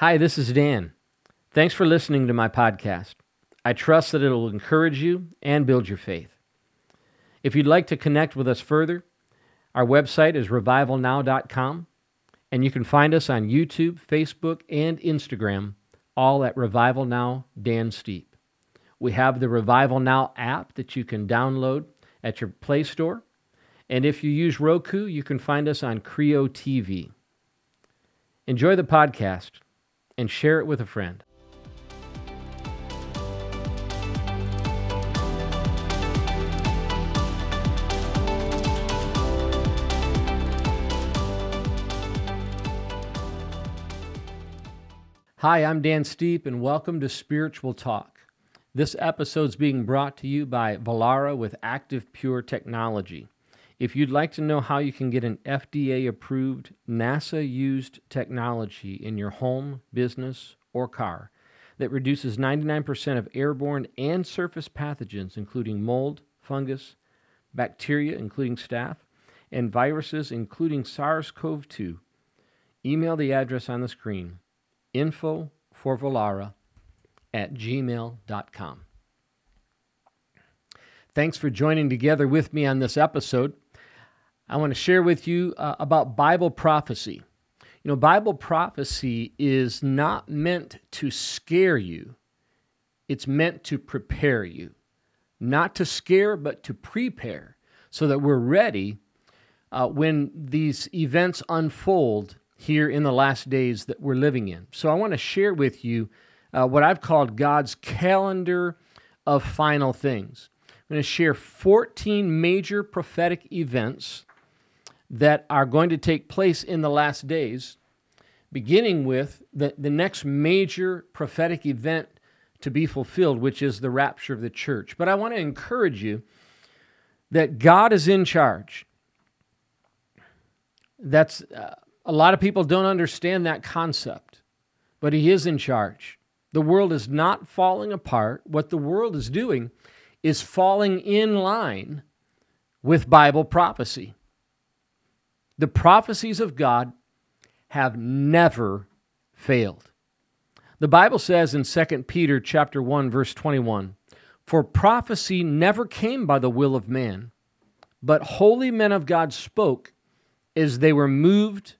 Hi, this is Dan. Thanks for listening to my podcast. I trust that it'll encourage you and build your faith. If you'd like to connect with us further, our website is revivalnow.com, and you can find us on YouTube, Facebook, and Instagram, all at Revival Now Dan Steepe. We have the Revival Now app that you can download at your Play Store, and if you use Roku, you can find us on Creo TV. Enjoy the podcast and share it with a friend. Hi, I'm Dan Steepe, and welcome to Spiritual Talk. This episode is being brought to you by Vollara with Active Pure Technology. If you'd like to know how you can get an FDA approved, NASA used technology in your home, business, or car that reduces 99% of airborne and surface pathogens, including mold, fungus, bacteria, including staph, and viruses, including SARS CoV 2, email the address on the screen info for Vollara at gmail.com. Thanks for joining together with me on this episode. I want to share with you uh, about Bible prophecy. You know, Bible prophecy is not meant to scare you, it's meant to prepare you. Not to scare, but to prepare so that we're ready uh, when these events unfold here in the last days that we're living in. So I want to share with you uh, what I've called God's calendar of final things. I'm going to share 14 major prophetic events that are going to take place in the last days, beginning with the, the next major prophetic event to be fulfilled, which is the rapture of the church. But I want to encourage you that God is in charge. That's uh, a lot of people don't understand that concept, but He is in charge. The world is not falling apart. What the world is doing is falling in line with Bible prophecy. The prophecies of God have never failed. The Bible says in 2 Peter chapter 1 verse 21, "For prophecy never came by the will of man, but holy men of God spoke as they were moved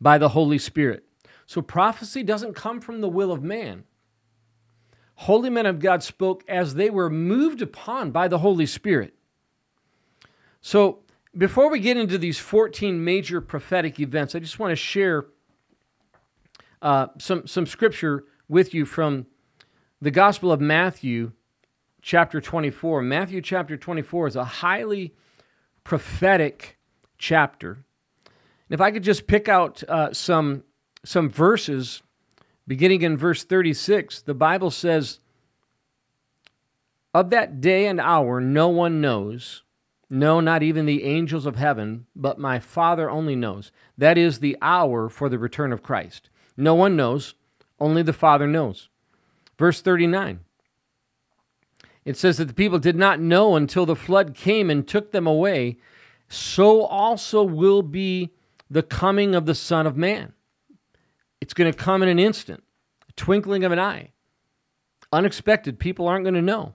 by the Holy Spirit. So prophecy doesn't come from the will of man. Holy men of God spoke as they were moved upon by the Holy Spirit. So before we get into these 14 major prophetic events, I just want to share uh, some, some scripture with you from the Gospel of Matthew, chapter 24. Matthew chapter 24 is a highly prophetic chapter. And If I could just pick out uh, some, some verses, beginning in verse 36, the Bible says, Of that day and hour no one knows, no, not even the angels of heaven, but my Father only knows. That is the hour for the return of Christ. No one knows, only the Father knows. Verse 39. It says that the people did not know until the flood came and took them away. So also will be the coming of the Son of Man. It's going to come in an instant, a twinkling of an eye. Unexpected, people aren't going to know.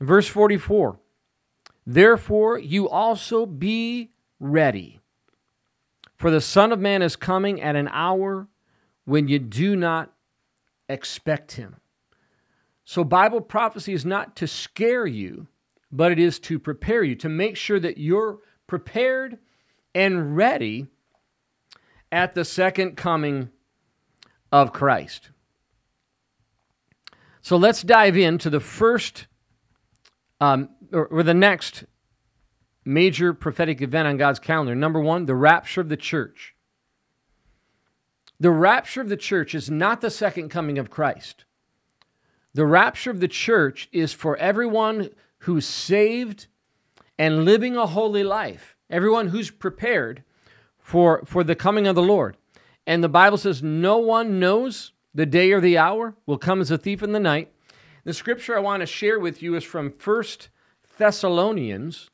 Verse 44 Therefore, you also be ready, for the Son of Man is coming at an hour when you do not expect him. So, Bible prophecy is not to scare you, but it is to prepare you, to make sure that you're prepared and ready at the second coming of Christ. So let's dive into the first um, or, or the next major prophetic event on God's calendar. Number one, the rapture of the church. The rapture of the church is not the second coming of Christ. The rapture of the church is for everyone who's saved and living a holy life everyone who's prepared for, for the coming of the Lord. And the Bible says, No one knows the day or the hour will come as a thief in the night. The scripture I want to share with you is from First Thessalonians,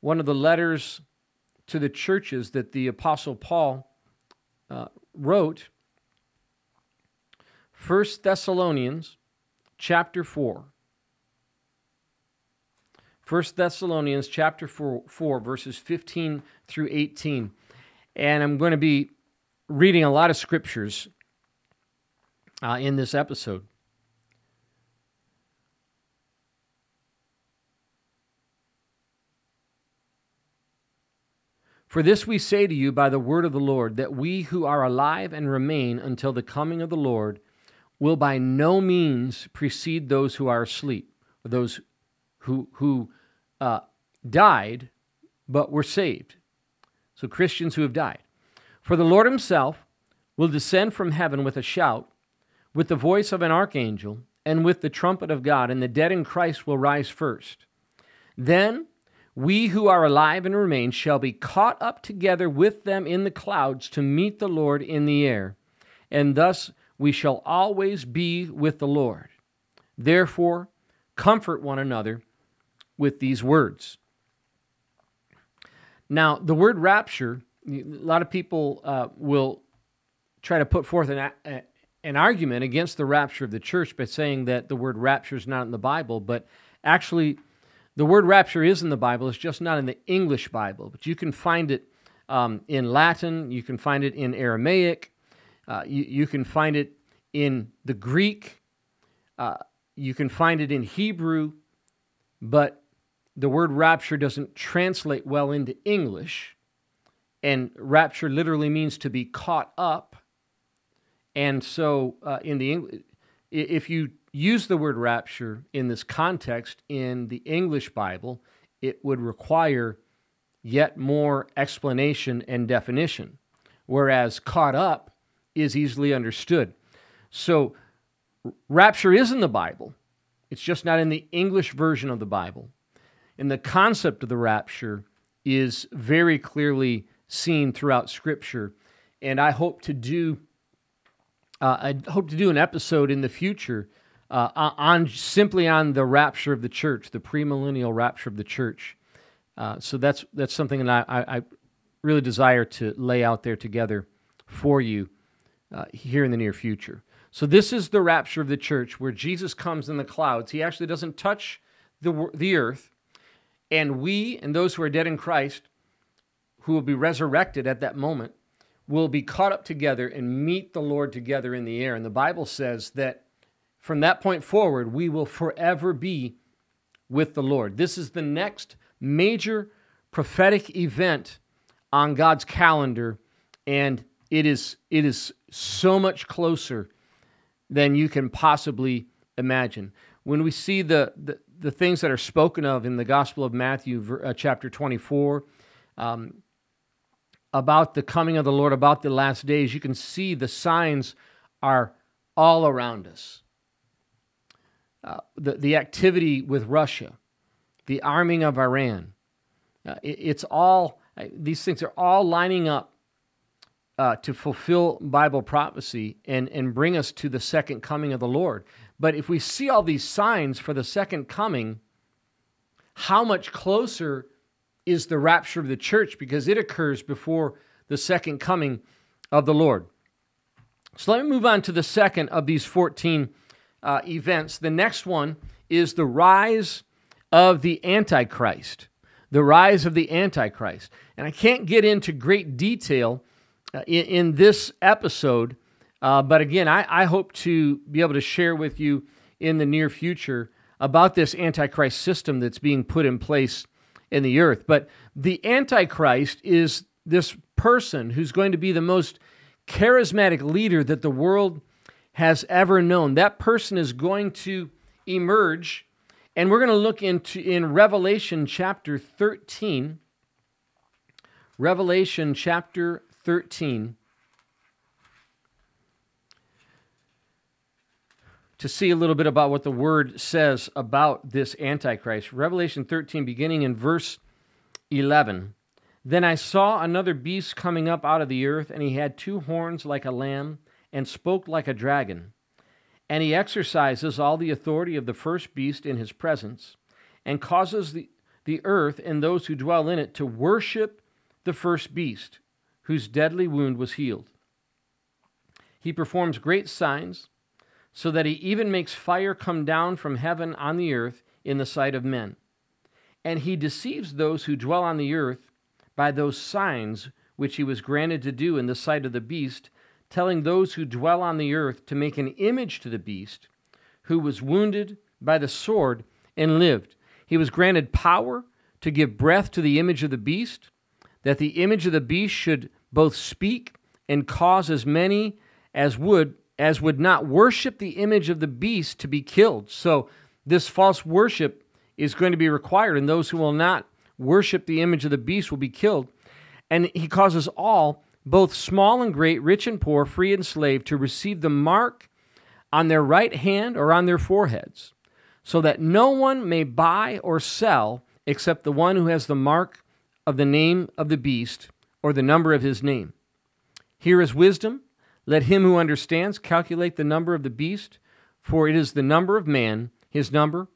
one of the letters to the churches that the Apostle Paul uh, wrote 1 Thessalonians chapter 4. 1 Thessalonians chapter 4, 4, verses 15 through 18. And I'm going to be reading a lot of scriptures uh, in this episode. For this we say to you by the word of the Lord, that we who are alive and remain until the coming of the Lord will by no means precede those who are asleep, or those who, who uh, died but were saved. So Christians who have died. For the Lord himself will descend from heaven with a shout, with the voice of an archangel, and with the trumpet of God, and the dead in Christ will rise first. Then we who are alive and remain shall be caught up together with them in the clouds to meet the Lord in the air, and thus we shall always be with the Lord. Therefore, comfort one another with these words. Now, the word rapture, a lot of people uh, will try to put forth an, a, an argument against the rapture of the church by saying that the word rapture is not in the Bible, but actually, the word rapture is in the Bible, it's just not in the English Bible, but you can find it um, in Latin, you can find it in Aramaic, uh, you, you, can find it in the Greek, uh, you can find it in Hebrew, but the word rapture doesn't translate well into English. And rapture literally means to be caught up. And so, uh, in the English, if you use the word rapture in this context in the English Bible, it would require yet more explanation and definition, whereas caught up is easily understood. So, rapture is in the Bible, it's just not in the English version of the Bible. And the concept of the rapture is very clearly seen throughout Scripture. And I hope to do. Uh, I hope to do an episode in the future uh, on simply on the rapture of the church, the premillennial rapture of the church. Uh, so that's that's something that I, I, really desire to lay out there together for you uh, here in the near future. So this is the rapture of the church, where Jesus comes in the clouds. He actually doesn't touch the the earth, and we and those who are dead in Christ, who will be resurrected at that moment, will be caught up together and meet the Lord together in the air. And the Bible says that from that point forward, we will forever be with the Lord. This is the next major prophetic event on God's calendar, and it is, it is so much closer than you can possibly imagine. When we see the, the, the things that are spoken of in the Gospel of Matthew, uh, chapter 24, um, about the coming of the Lord, about the last days, you can see the signs are all around us. Uh, the, the activity with Russia, the arming of Iran. Uh, it, it's all, uh, these things are all lining up uh, to fulfill Bible prophecy and, and bring us to the second coming of the Lord. But if we see all these signs for the second coming, how much closer is the rapture of the church because it occurs before the second coming of the Lord? So let me move on to the second of these 14 uh, events. The next one is the rise of the Antichrist. The rise of the Antichrist. And I can't get into great detail uh, in, in, this episode, uh, but again, I, I hope to be able to share with you in the near future about this Antichrist system that's being put in place in the earth. But the Antichrist is this person who's going to be the most charismatic leader that the world has ever known. That person is going to emerge, and we're going to look into in Revelation chapter 13. Revelation chapter 13. To see a little bit about what the word says about this Antichrist. Revelation 13, beginning in verse 11. Then I saw another beast coming up out of the earth, and he had two horns like a lamb and spoke like a dragon. And he exercises all the authority of the first beast in his presence, and causes the, the earth and those who dwell in it to worship the first beast, whose deadly wound was healed. He performs great signs, so that he even makes fire come down from heaven on the earth in the sight of men. And he deceives those who dwell on the earth by those signs which he was granted to do in the sight of the beast, telling those who dwell on the earth to make an image to the beast, who was wounded by the sword and lived. He was granted power to give breath to the image of the beast, that the image of the beast should both speak and cause as many as would as would not worship the image of the beast to be killed. So this false worship is going to be required, and those who will not worship the image of the beast will be killed. And he causes all, both small and great, rich and poor, free and slave, to receive the mark on their right hand or on their foreheads, so that no one may buy or sell except the one who has the mark of the name of the beast or the number of his name. Here is wisdom. Let him who understands calculate the number of the beast, for it is the number of man. His number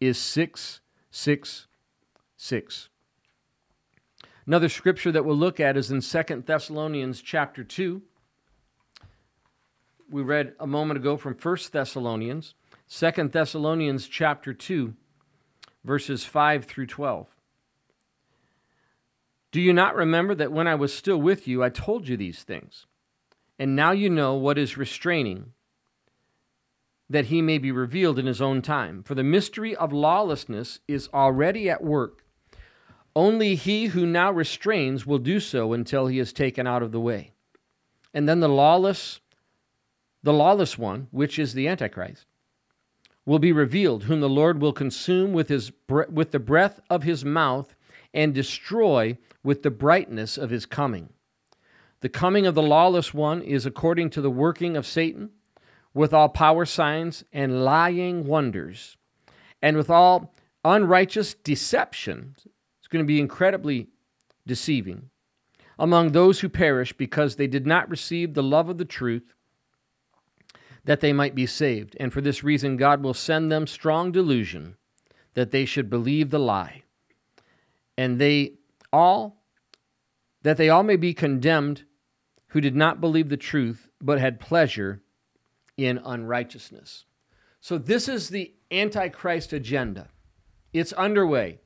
is 666. Another scripture that we'll look at is in Second Thessalonians chapter 2. We read a moment ago from First Thessalonians, Second Thessalonians chapter 2, verses 5 through 12. Do you not remember that when I was still with you, I told you these things? And now you know what is restraining, that he may be revealed in his own time. For the mystery of lawlessness is already at work. Only he who now restrains will do so until he is taken out of the way. And then the lawless, the lawless one, which is the Antichrist, will be revealed, whom the Lord will consume with, his, with the breath of his mouth and destroy with the brightness of his coming. The coming of the lawless one is according to the working of Satan, with all power signs and lying wonders, and with all unrighteous deception it's going to be incredibly deceiving among those who perish because they did not receive the love of the truth that they might be saved. And for this reason, God will send them strong delusion that they should believe the lie. And they all, that they all may be condemned who did not believe the truth, but had pleasure in unrighteousness. So, this is the Antichrist agenda. It's underway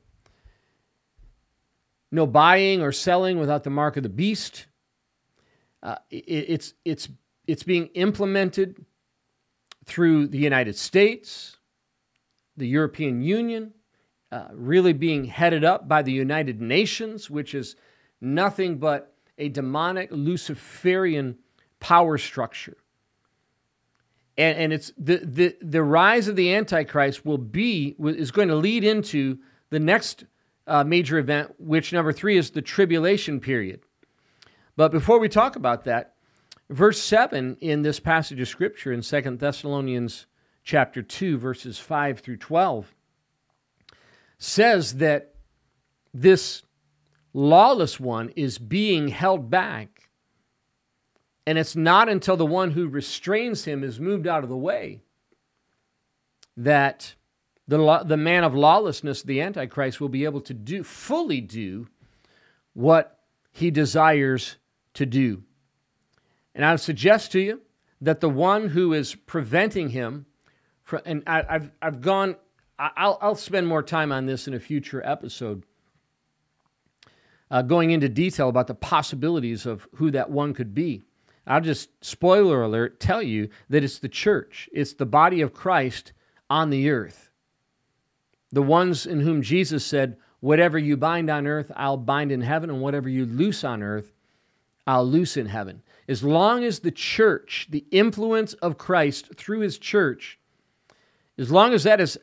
no buying or selling without the mark of the beast. Uh, it, it's, it's, it's being implemented through the United States, the European Union, uh, really being headed up by the United Nations, which is nothing but a demonic Luciferian power structure. And, and it's the, the, the rise of the Antichrist will be, is going to lead into the next uh, major event, which number three is the tribulation period. But before we talk about that, verse 7 in this passage of scripture in Second Thessalonians chapter 2 verses 5 through 12 says that this lawless one is being held back and it's not until the one who restrains him is moved out of the way that the, the man of lawlessness, the Antichrist, will be able to do fully do what he desires to do. And I would suggest to you that the one who is preventing him, from, and I, have I've gone, I'll, I'll spend more time on this in a future episode, uh, going into detail about the possibilities of who that one could be. I'll just, spoiler alert, tell you that it's the church, it's the body of Christ on the earth the ones in whom Jesus said, Whatever you bind on earth, I'll bind in heaven, and whatever you loose on earth, I'll loose in heaven. As long as the church, the influence of Christ through his church, as long as that is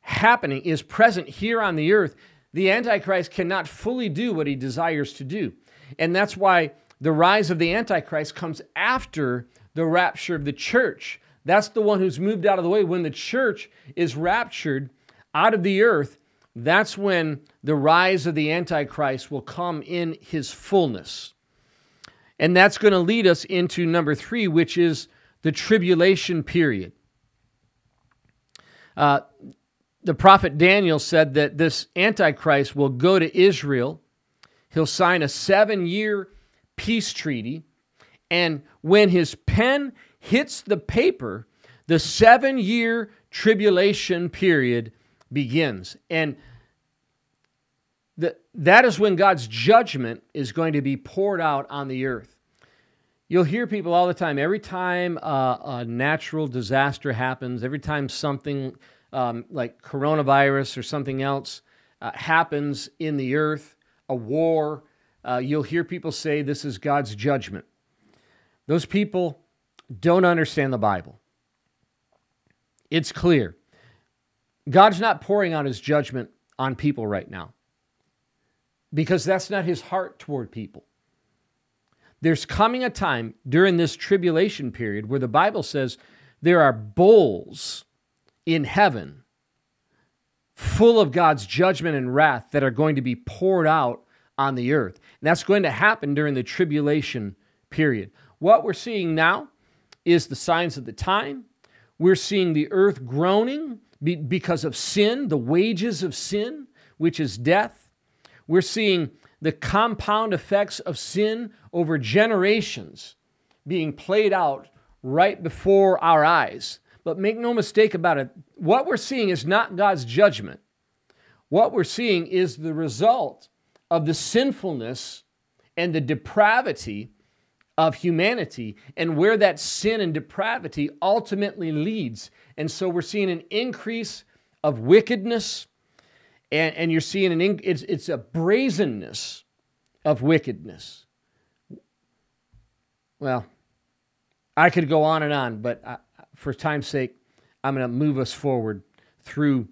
happening, is present here on the earth, the Antichrist cannot fully do what he desires to do. And that's why the rise of the Antichrist comes after the rapture of the church. That's the one who's moved out of the way. When the church is raptured, out of the earth, that's when the rise of the Antichrist will come in his fullness. And that's going to lead us into number three, which is the tribulation period. Uh, the prophet Daniel said that this Antichrist will go to Israel. He'll sign a seven year peace treaty. And when his pen hits the paper, the seven year tribulation period begins. And the, that is when God's judgment is going to be poured out on the earth. You'll hear people all the time. Every time uh, a natural disaster happens, every time something um, like coronavirus or something else uh, happens in the earth, a war, uh, you'll hear people say this is God's judgment. Those people don't understand the Bible. It's clear. God's not pouring out his judgment on people right now because that's not his heart toward people. There's coming a time during this tribulation period where the Bible says there are bowls in heaven full of God's judgment and wrath that are going to be poured out on the earth. And that's going to happen during the tribulation period. What we're seeing now is the signs of the time. We're seeing the earth groaning because of sin, the wages of sin, which is death. We're seeing the compound effects of sin over generations being played out right before our eyes. But make no mistake about it, what we're seeing is not God's judgment. What we're seeing is the result of the sinfulness and the depravity of humanity and where that sin and depravity ultimately leads. And so we're seeing an increase of wickedness, and, and you're seeing an in, it's, it's a brazenness of wickedness. Well, I could go on and on, but I, for time's sake, I'm going to move us forward through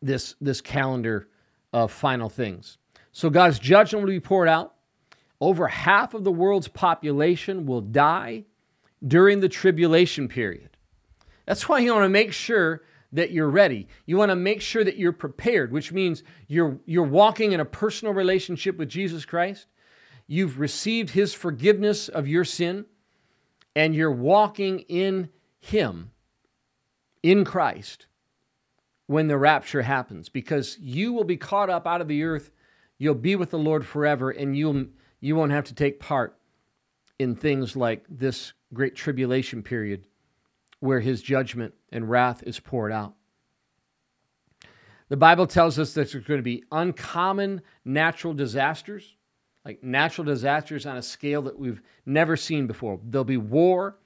this, this calendar of final things. So God's judgment will be poured out. Over half of the world's population will die during the tribulation period. That's why you want to make sure that you're ready. You want to make sure that you're prepared, which means you're, you're walking in a personal relationship with Jesus Christ. You've received his forgiveness of your sin, and you're walking in him, in Christ, when the rapture happens, because you will be caught up out of the earth. You'll be with the Lord forever, and you'll, you won't have to take part in things like this great tribulation period where his judgment and wrath is poured out. The Bible tells us that there's going to be uncommon natural disasters, like natural disasters on a scale that we've never seen before. There'll be war,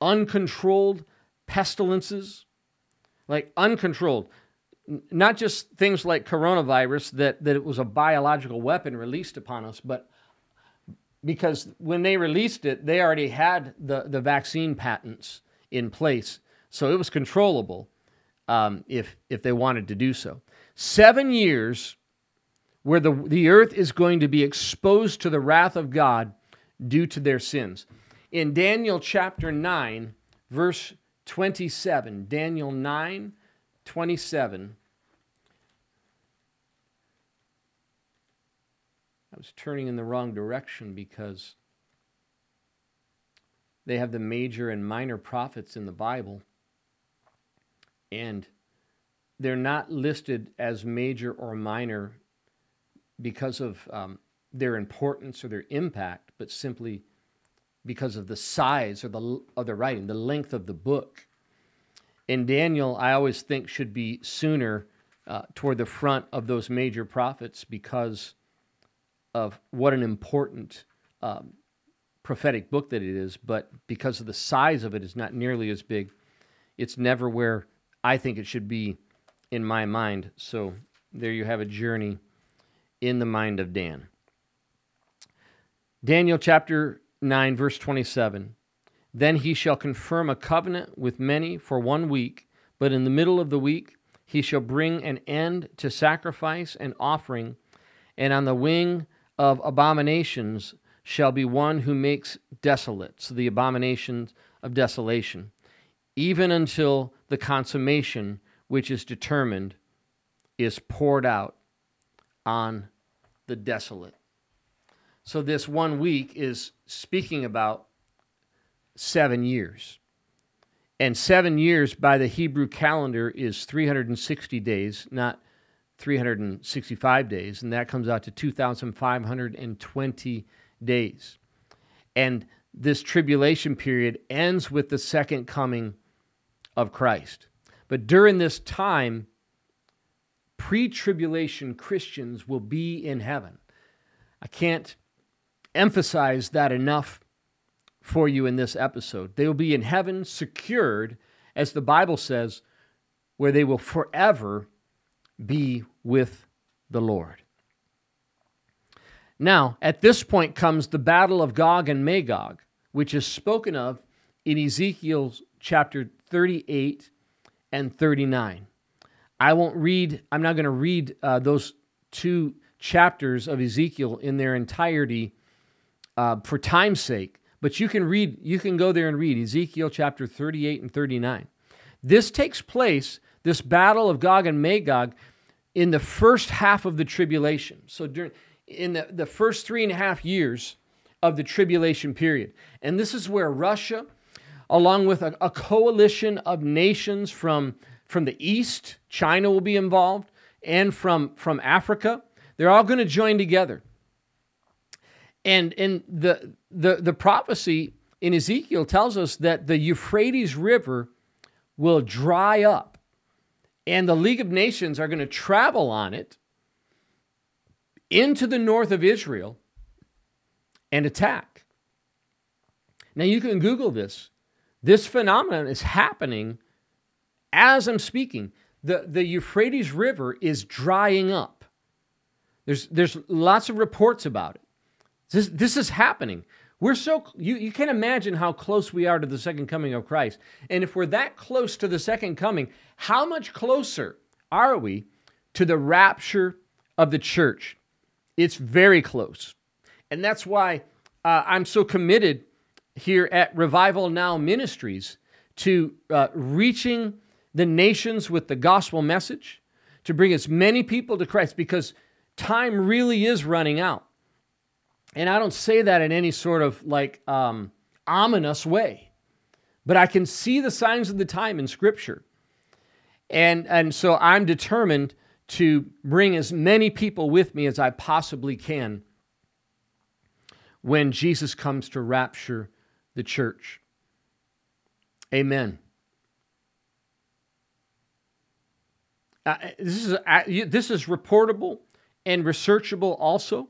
uncontrolled pestilences, like uncontrolled. Not just things like coronavirus, that, that it was a biological weapon released upon us, but because when they released it, they already had the, the vaccine patents in place. So it was controllable um, if, if they wanted to do so. Seven years where the, the earth is going to be exposed to the wrath of God due to their sins. In Daniel chapter 9, verse 27, Daniel 9, 27. I was turning in the wrong direction because they have the major and minor prophets in the Bible, and they're not listed as major or minor because of um, their importance or their impact, but simply because of the size or the of the writing, the length of the book. And Daniel, I always think, should be sooner uh, toward the front of those major prophets because of what an important um, prophetic book that it is, but because of the size of it is not nearly as big, it's never where I think it should be in my mind. So there you have a journey in the mind of Dan. Daniel chapter 9, verse 27. Then he shall confirm a covenant with many for one week, but in the middle of the week he shall bring an end to sacrifice and offering, and on the wing of abominations shall be one who makes desolate, so the abominations of desolation, even until the consummation which is determined is poured out on the desolate. So, this one week is speaking about seven years. And seven years by the Hebrew calendar is 360 days, not 365 days. And that comes out to 2,520 days. And this tribulation period ends with the second coming of Christ. But during this time, pre tribulation Christians will be in heaven. I can't emphasize that enough for you in this episode. They will be in heaven, secured, as the Bible says, where they will forever be with the Lord. Now, at this point comes the battle of Gog and Magog, which is spoken of in Ezekiel chapter 38 and 39. I won't read, I'm not going to read uh, those two chapters of Ezekiel in their entirety uh, for time's sake, but you can read, you can go there and read Ezekiel chapter 38 and 39. This takes place, this battle of Gog and Magog, in the first half of the tribulation. So during in the, the first three and a half years of the tribulation period. And this is where Russia, along with a, a coalition of nations from, from the east, China will be involved, and from, from Africa, they're all going to join together. And, and the, the, the prophecy in Ezekiel tells us that the Euphrates River will dry up, and the League of Nations are going to travel on it into the north of Israel and attack. Now, you can Google this. This phenomenon is happening as I'm speaking. The, the Euphrates River is drying up. There's, there's lots of reports about it. This, this is happening. We're so, you, you can't imagine how close we are to the second coming of Christ. And if we're that close to the second coming, how much closer are we to the rapture of the church? It's very close. And that's why uh, I'm so committed here at Revival Now Ministries to uh, reaching the nations with the gospel message, to bring as many people to Christ, because time really is running out. And I don't say that in any sort of like um, ominous way, but I can see the signs of the time in Scripture. And, and so I'm determined to bring as many people with me as I possibly can when Jesus comes to rapture the church. Amen. Uh, this, is, uh, this is reportable and researchable also.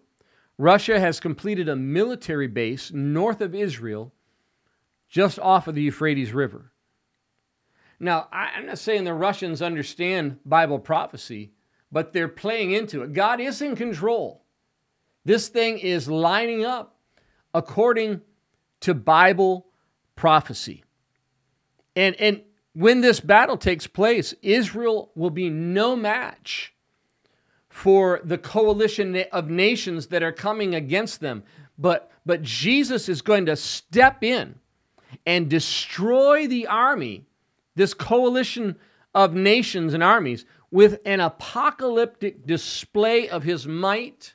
Russia has completed a military base north of Israel, just off of the Euphrates River. Now, I'm not saying the Russians understand Bible prophecy, but they're playing into it. God is in control. This thing is lining up according to Bible prophecy. And, and when this battle takes place, Israel will be no match for the coalition of nations that are coming against them. But, but Jesus is going to step in and destroy the army, this coalition of nations and armies, with an apocalyptic display of his might,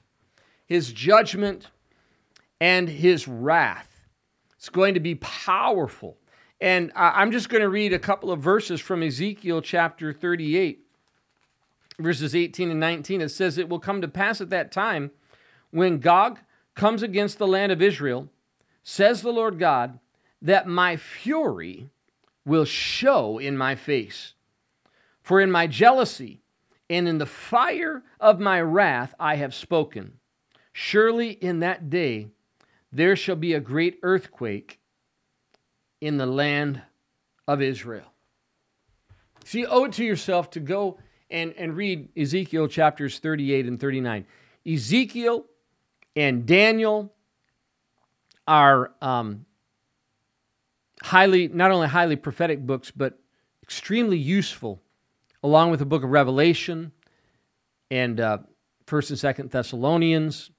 his judgment, and his wrath. It's going to be powerful. And I'm just going to read a couple of verses from Ezekiel chapter 38, verses 18 and 19. It says, It will come to pass at that time when Gog comes against the land of Israel, says the Lord God, that my fury will show in my face for in my jealousy and in the fire of my wrath I have spoken. Surely in that day there shall be a great earthquake in the land of Israel. So you owe it to yourself to go and, and read Ezekiel chapters 38 and 39. Ezekiel and Daniel are um, highly, not only highly prophetic books, but extremely useful along with the book of Revelation and uh, First and Second Thessalonians.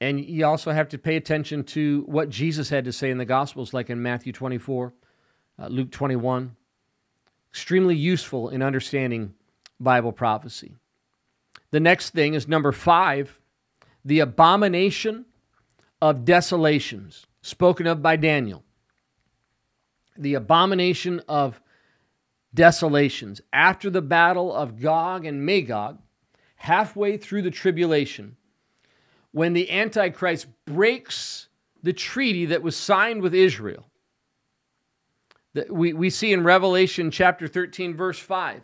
And you also have to pay attention to what Jesus had to say in the Gospels, like in Matthew 24, uh, Luke 21. Extremely useful in understanding Bible prophecy. The next thing is number five the abomination of desolations, spoken of by Daniel. The abomination of desolations. After the battle of Gog and Magog, halfway through the tribulation, when the Antichrist breaks the treaty that was signed with Israel. That we, we see in Revelation chapter 13, verse 5.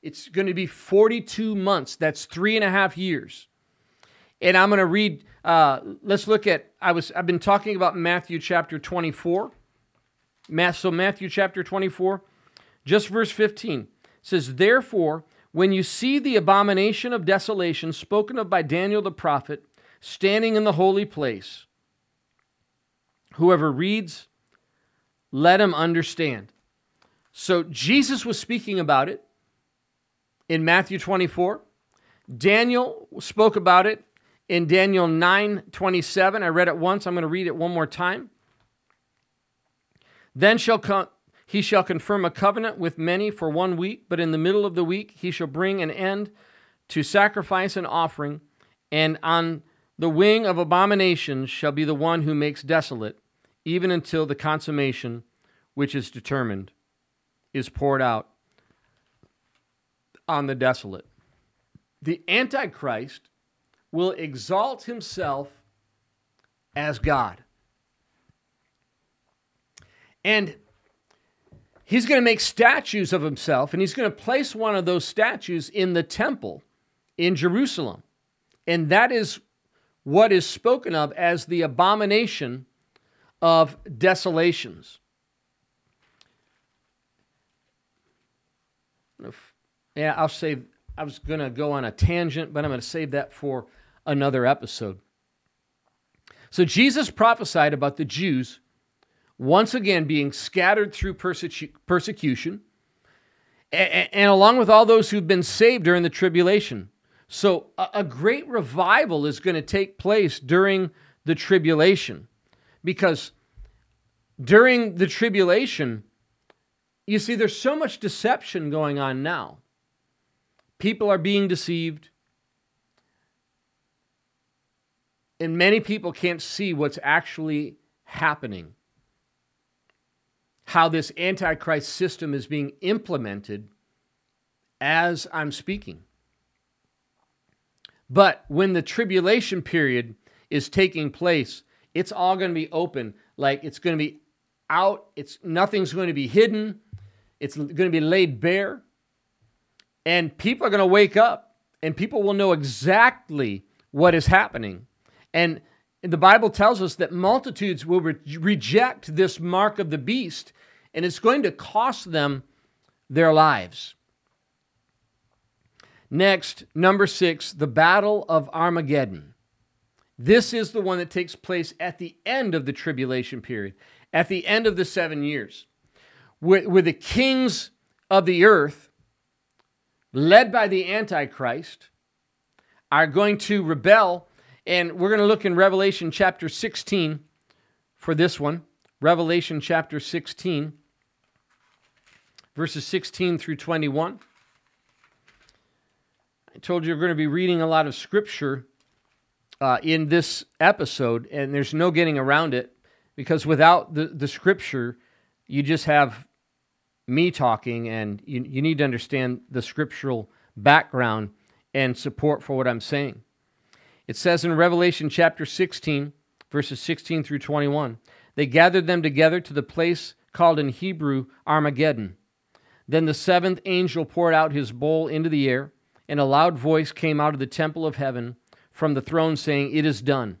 It's going to be 42 months. That's three and a half years. And I'm going to read, uh, let's look at, I was, I've been talking about Matthew chapter 24. So Matthew chapter 24, just verse 15 says, Therefore, when you see the abomination of desolation spoken of by Daniel the prophet standing in the holy place, whoever reads, let him understand. So Jesus was speaking about it in Matthew 24. Daniel spoke about it in Daniel 9 27. I read it once. I'm going to read it one more time. Then shall come, he shall confirm a covenant with many for one week, but in the middle of the week he shall bring an end to sacrifice and offering, and on the wing of abominations shall be the one who makes desolate, even until the consummation which is determined is poured out on the desolate. The Antichrist will exalt himself as God. And he's going to make statues of himself, and he's going to place one of those statues in the temple in Jerusalem. And that is what is spoken of as the abomination of desolations. Yeah, I'll save. I was going to go on a tangent, but I'm going to save that for another episode. So Jesus prophesied about the Jews once again being scattered through persecu- persecution, and, and, along with all those who've been saved during the tribulation. So, a, a great revival is going to take place during the tribulation because during the tribulation, you see, there's so much deception going on now. People are being deceived. And many people can't see what's actually happening. How this Antichrist system is being implemented as I'm speaking. But when the tribulation period is taking place, it's all going to be open. Like it's going to be out. It's nothing's going to be hidden. It's going to be laid bare. And people are going to wake up and people will know exactly what is happening. And the Bible tells us that multitudes will re- reject this mark of the beast and it's going to cost them their lives. Next, number six, the Battle of Armageddon. This is the one that takes place at the end of the tribulation period, at the end of the seven years, where, where the kings of the earth, led by the Antichrist, are going to rebel. And we're going to look in Revelation chapter 16 for this one. Revelation chapter 16, verses 16 through 21. I told you we're going to be reading a lot of scripture uh, in this episode, and there's no getting around it because without the, the scripture, you just have me talking, and you, you need to understand the scriptural background and support for what I'm saying. It says in Revelation chapter 16, verses 16 through 21, they gathered them together to the place called in Hebrew Armageddon. Then the seventh angel poured out his bowl into the air and a loud voice came out of the temple of heaven from the throne, saying, It is done.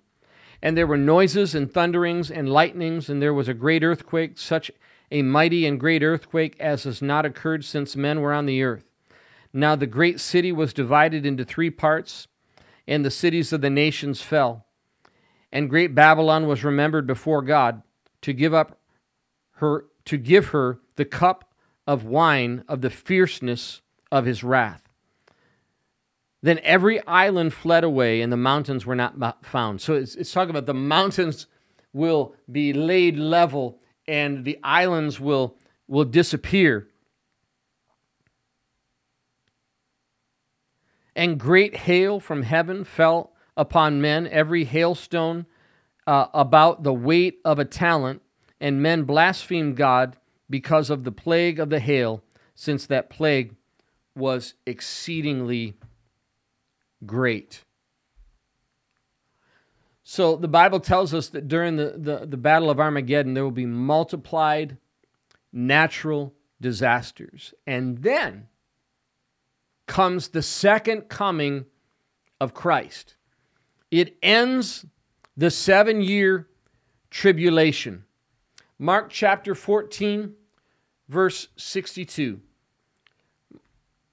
And there were noises and thunderings and lightnings, and there was a great earthquake, such a mighty and great earthquake as has not occurred since men were on the earth. Now the great city was divided into three parts, and the cities of the nations fell. And great Babylon was remembered before God to give up her to give her the cup of wine of the fierceness of his wrath. Then every island fled away, and the mountains were not found. So it's, it's talking about the mountains will be laid level, and the islands will, will disappear. And great hail from heaven fell upon men, every hailstone uh, about the weight of a talent, and men blasphemed God because of the plague of the hail, since that plague was exceedingly great. So the Bible tells us that during the, the, the Battle of Armageddon, there will be multiplied natural disasters. And then comes the second coming of Christ. It ends the seven year tribulation. Mark chapter 14, verse 62.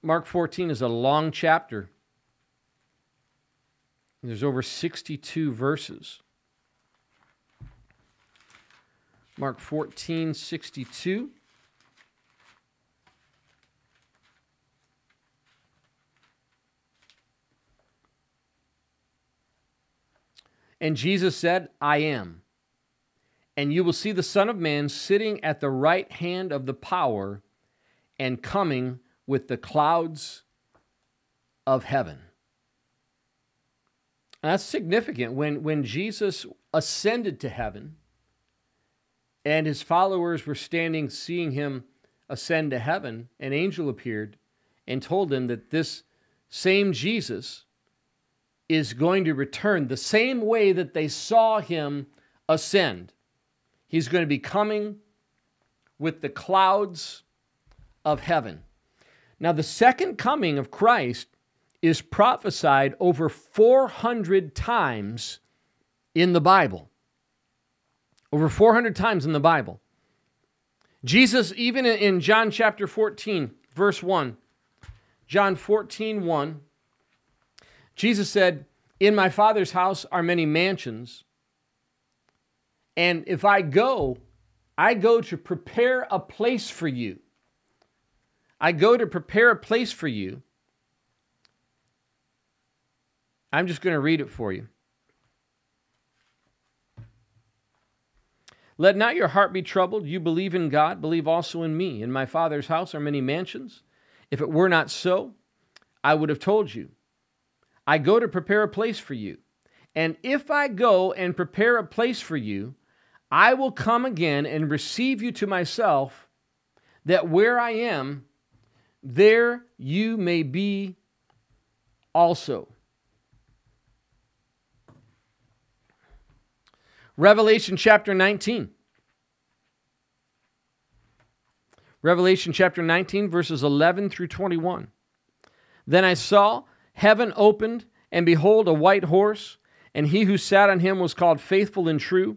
Mark 14 is a long chapter. There's over 62 verses. Mark 14, 62. And Jesus said, I am. And you will see the Son of Man sitting at the right hand of the power and coming with the clouds of heaven. And that's significant. When, when Jesus ascended to heaven and his followers were standing seeing him ascend to heaven, an angel appeared and told them that this same Jesus is going to return the same way that they saw him ascend. He's going to be coming with the clouds of heaven. Now, the second coming of Christ is prophesied over 400 times in the Bible. Over 400 times in the Bible. Jesus, even in John chapter 14, verse 1, John 14, 1, Jesus said, In my Father's house are many mansions. And if I go, I go to prepare a place for you. I go to prepare a place for you. I'm just going to read it for you. Let not your heart be troubled. You believe in God, believe also in me. In my Father's house are many mansions. If it were not so, I would have told you. I go to prepare a place for you. And if I go and prepare a place for you, I will come again and receive you to myself, that where I am, there you may be also. Revelation chapter 19. Revelation chapter 19, verses 11 through 21. Then I saw heaven opened, and behold, a white horse, and he who sat on him was called faithful and true.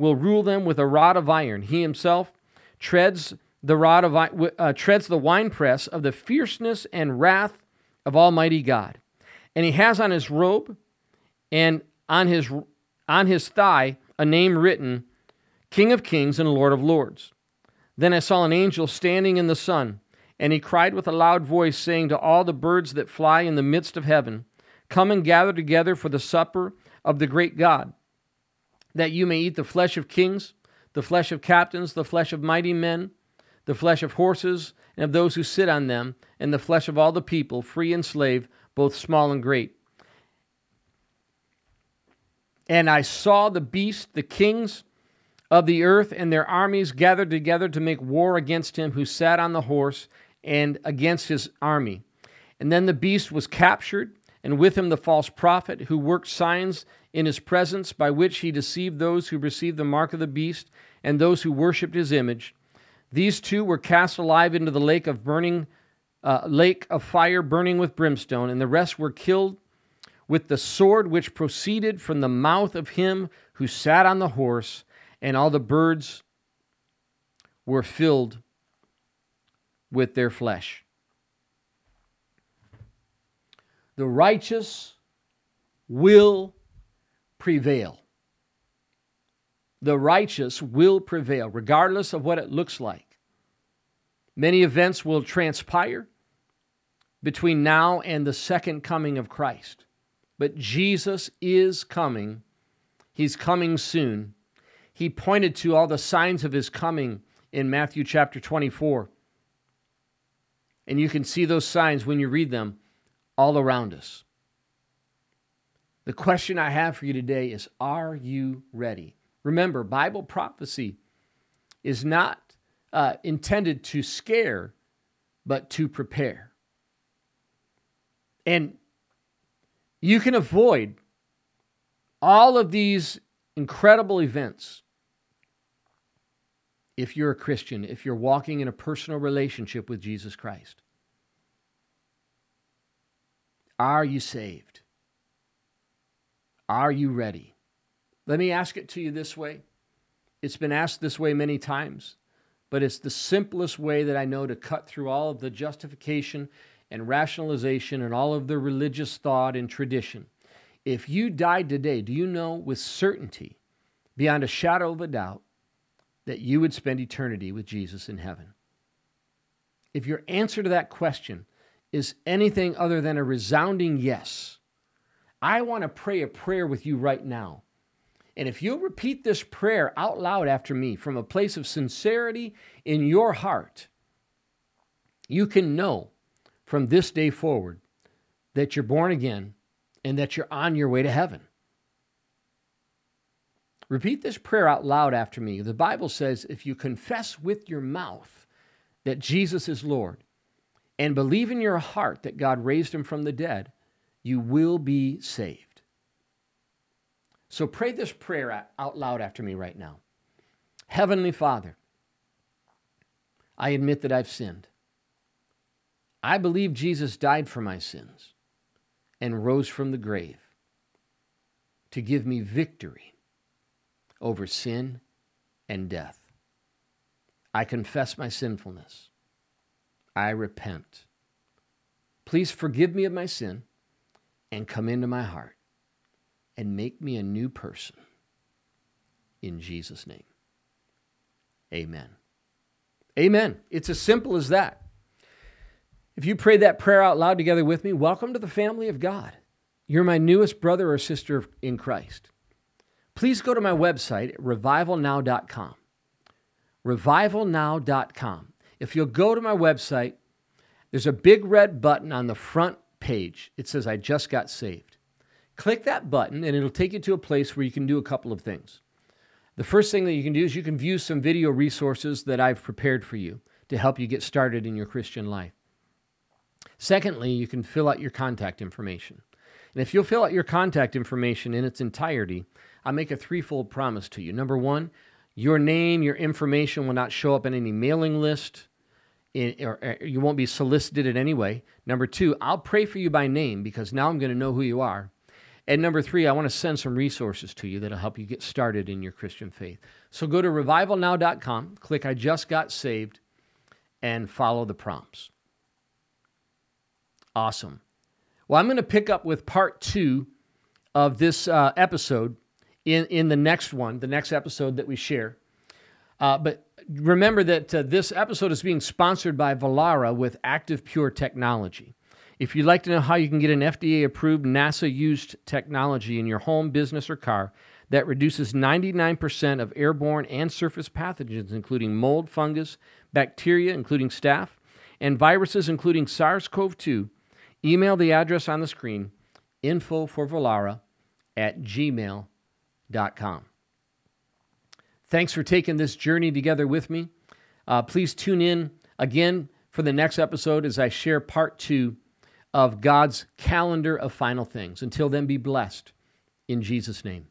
will rule them with a rod of iron. He himself treads the rod of uh, treads the winepress of the fierceness and wrath of Almighty God. And he has on his robe and on his on his thigh a name written, King of Kings and Lord of Lords. Then I saw an angel standing in the sun and he cried with a loud voice, saying to all the birds that fly in the midst of heaven, Come and gather together for the supper of the great God, that you may eat the flesh of kings, the flesh of captains, the flesh of mighty men, the flesh of horses and of those who sit on them, and the flesh of all the people, free and slave, both small and great. And I saw the beast, the kings of the earth, and their armies gathered together to make war against him who sat on the horse and against his army. And then the beast was captured, and with him the false prophet who worked signs in his presence by which he deceived those who received the mark of the beast and those who worshipped his image. These two were cast alive into the lake of burning uh, lake of fire burning with brimstone, and the rest were killed with the sword which proceeded from the mouth of him who sat on the horse, and all the birds were filled with their flesh. The righteous will prevail. The righteous will prevail, regardless of what it looks like. Many events will transpire between now and the second coming of Christ. But Jesus is coming He's coming soon. He pointed to all the signs of his coming in Matthew chapter 24. And you can see those signs when you read them all around us. The question I have for you today is Are you ready? Remember, Bible prophecy is not uh, intended to scare, but to prepare. And you can avoid all of these incredible events if you're a Christian, if you're walking in a personal relationship with Jesus Christ. Are you saved? Are you ready? Let me ask it to you this way. It's been asked this way many times, but it's the simplest way that I know to cut through all of the justification and rationalization and all of the religious thought and tradition. If you died today, do you know with certainty, beyond a shadow of a doubt, that you would spend eternity with Jesus in heaven? If your answer to that question is anything other than a resounding yes, I want to pray a prayer with you right now. And if you'll repeat this prayer out loud after me from a place of sincerity in your heart, you can know from this day forward that you're born again and that you're on your way to heaven. Repeat this prayer out loud after me. The Bible says if you confess with your mouth that Jesus is Lord and believe in your heart that God raised him from the dead, you will be saved. So pray this prayer out loud after me right now. Heavenly Father, I admit that I've sinned. I believe Jesus died for my sins and rose from the grave to give me victory over sin and death. I confess my sinfulness. I repent. Please forgive me of my sin and come into my heart and make me a new person. In Jesus' name. Amen. Amen. It's as simple as that. If you prayed that prayer out loud together with me, welcome to the family of God. You're my newest brother or sister in Christ. Please go to my website, revivalnow.com. Revivalnow.com. If you'll go to my website, there's a big red button on the front page. It says, I just got saved. Click that button, and it'll take you to a place where you can do a couple of things. The first thing that you can do is you can view some video resources that I've prepared for you to help you get started in your Christian life. Secondly, you can fill out your contact information. And if you'll fill out your contact information in its entirety, I'll make a threefold promise to you. Number one, your name, your information will not show up in any mailing list, in, or, or you won't be solicited in any way. Number two, I'll pray for you by name because now I'm going to know who you are. And number three, I want to send some resources to you that'll help you get started in your Christian faith. So go to revivalnow.com, click I just got saved, and follow the prompts. Awesome. Well, I'm going to pick up with part two of this uh, episode in, in the next one, the next episode that we share. Uh, but remember that uh, this episode is being sponsored by Vollara with Active Pure Technology. If you'd like to know how you can get an FDA approved, NASA used technology in your home, business, or car that reduces 99% of airborne and surface pathogens, including mold, fungus, bacteria, including staph, and viruses, including SARS CoV 2, email the address on the screen info for Vollara at gmail.com. Thanks for taking this journey together with me. Uh, please tune in again for the next episode as I share part two of God's calendar of final things. Until then, be blessed in Jesus' name.